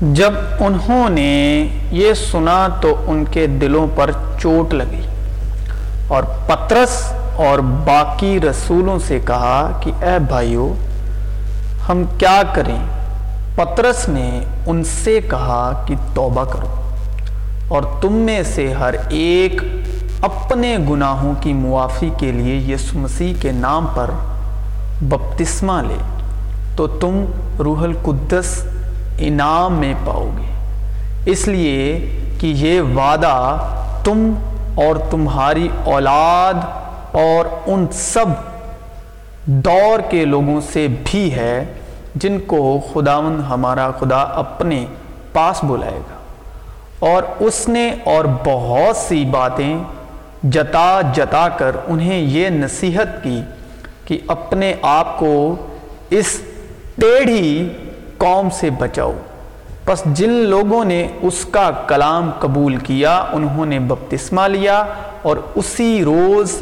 جب انہوں نے یہ سنا تو ان کے دلوں پر چوٹ لگی اور پترس اور باقی رسولوں سے کہا کہ اے بھائیو، ہم کیا کریں؟ پترس نے ان سے کہا کہ توبہ کرو اور تم میں سے ہر ایک اپنے گناہوں کی معافی کے لیے یسو مسیح کے نام پر بپتسمہ لے، تو تم روح القدس انعام میں پاؤ گے۔ اس لیے کہ یہ وعدہ تم اور تمہاری اولاد اور ان سب دور کے لوگوں سے بھی ہے جن کو خداون ہمارا خدا اپنے پاس بلائے گا۔ اور اس نے اور بہت سی باتیں جتا جتا کر انہیں یہ نصیحت کی کہ اپنے آپ کو اس ٹیڑھی قوم سے بچاؤ۔ پس جن لوگوں نے اس کا کلام قبول کیا، انہوں نے بپتسمہ لیا اور اسی روز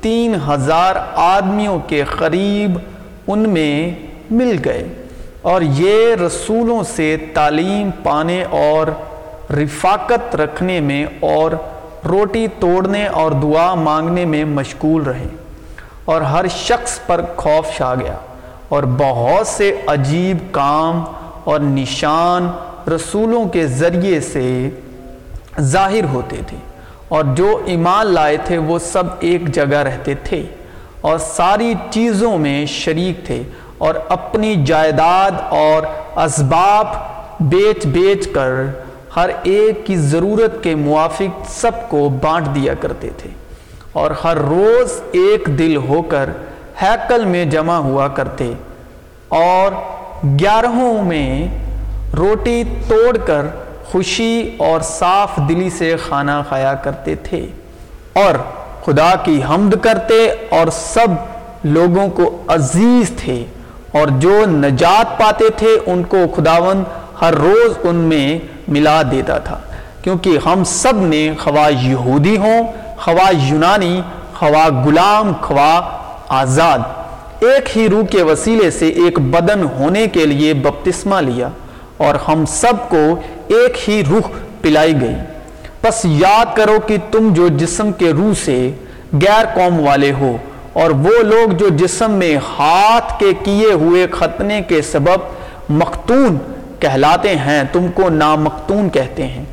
تین ہزار آدمیوں کے قریب ان میں مل گئے۔ اور یہ رسولوں سے تعلیم پانے اور رفاقت رکھنے میں اور روٹی توڑنے اور دعا مانگنے میں مشغول رہے۔ اور ہر شخص پر خوف چھا گیا۔ اور بہت سے عجیب کام اور نشان رسولوں کے ذریعے سے ظاہر ہوتے تھے اور جو ایمان لائے تھے وہ سب ایک جگہ رہتے تھے اور ساری چیزوں میں شریک تھے اور اپنی جائیداد اور اسباب بیچ بیچ کر ہر ایک کی ضرورت کے موافق سب کو بانٹ دیا کرتے تھے اور ہر روز ایک دل ہو کر ہیکل میں جمع ہوا کرتے اور گیارہوں میں روٹی توڑ کر خوشی اور صاف دلی سے کھانا کھایا کرتے تھے اور خدا کی حمد کرتے اور سب لوگوں کو عزیز تھے اور جو نجات پاتے تھے ان کو خداون ہر روز ان میں ملا دیتا تھا کیونکہ ہم سب نے خواہ یہودی ہوں، خواہ یونانی، خواہ غلام، خواہ آزاد، ایک ہی روح کے وسیلے سے ایک بدن ہونے کے لیے بپتسمہ لیا اور ہم سب کو ایک ہی روح پلائی گئی۔ پس یاد کرو کہ تم جو جسم کے روح سے غیر قوم والے ہو اور وہ لوگ جو جسم میں ہاتھ کے کیے ہوئے ختنے کے سبب مختون کہلاتے ہیں، تم کو نامختون کہتے ہیں۔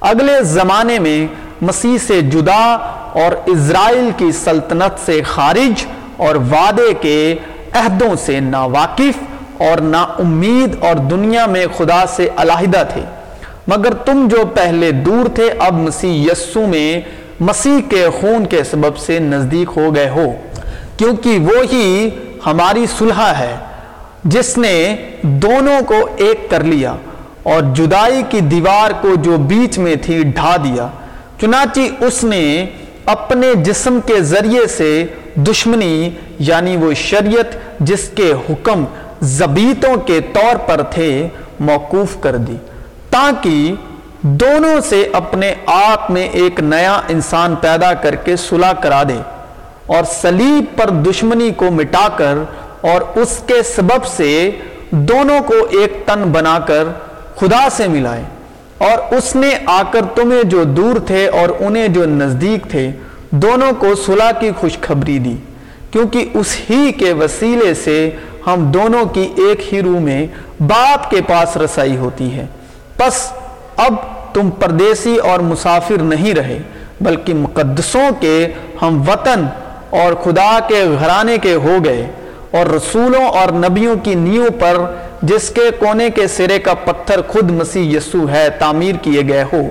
اگلے زمانے میں مسیح سے جدا اور اسرائیل کی سلطنت سے خارج اور وعدے کے عہدوں سے ناواقف اور نا امید اور دنیا میں خدا سے علیحدہ تھے۔ مگر تم جو پہلے دور تھے، اب مسیح یسو میں مسیح کے خون کے سبب سے نزدیک ہو گئے ہو۔ کیونکہ وہی ہماری صلح ہے، جس نے دونوں کو ایک کر لیا اور جدائی کی دیوار کو جو بیچ میں تھی ڈھا دیا۔ چنانچہ اس نے اپنے جسم کے ذریعے سے دشمنی یعنی وہ شریعت جس کے حکم زبیتوں کے طور پر تھے، موقوف کر دی۔ تاکہ دونوں سے اپنے آپ میں ایک نیا انسان پیدا کر کے صلح کرا دے اور سلیب پر دشمنی کو مٹا کر اور اس کے سبب سے دونوں کو ایک تن بنا کر خدا سے ملائے۔ اور اس نے آ کر تمہیں جو دور تھے اور انہیں جو نزدیک تھے، دونوں کو صلح کی خوشخبری دی، کیونکہ اس ہی کے وسیلے سے ہم دونوں کی ایک ہی روح میں باپ کے پاس رسائی ہوتی ہے۔ پس اب تم پردیسی اور مسافر نہیں رہے، بلکہ مقدسوں کے ہم وطن اور خدا کے گھرانے کے ہو گئے، اور رسولوں اور نبیوں کی نیو پر جس کے کونے کے سرے کا پتھر خود مسیح یسو ہے، تعمیر کیے گئے ہو۔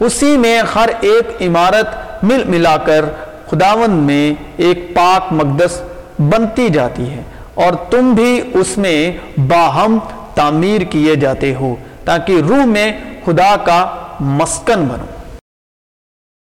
اسی میں ہر ایک عمارت مل ملا کر خداون میں ایک پاک مقدس بنتی جاتی ہے اور تم بھی اس میں باہم تعمیر کیے جاتے ہو تاکہ روح میں خدا کا مسکن بنو۔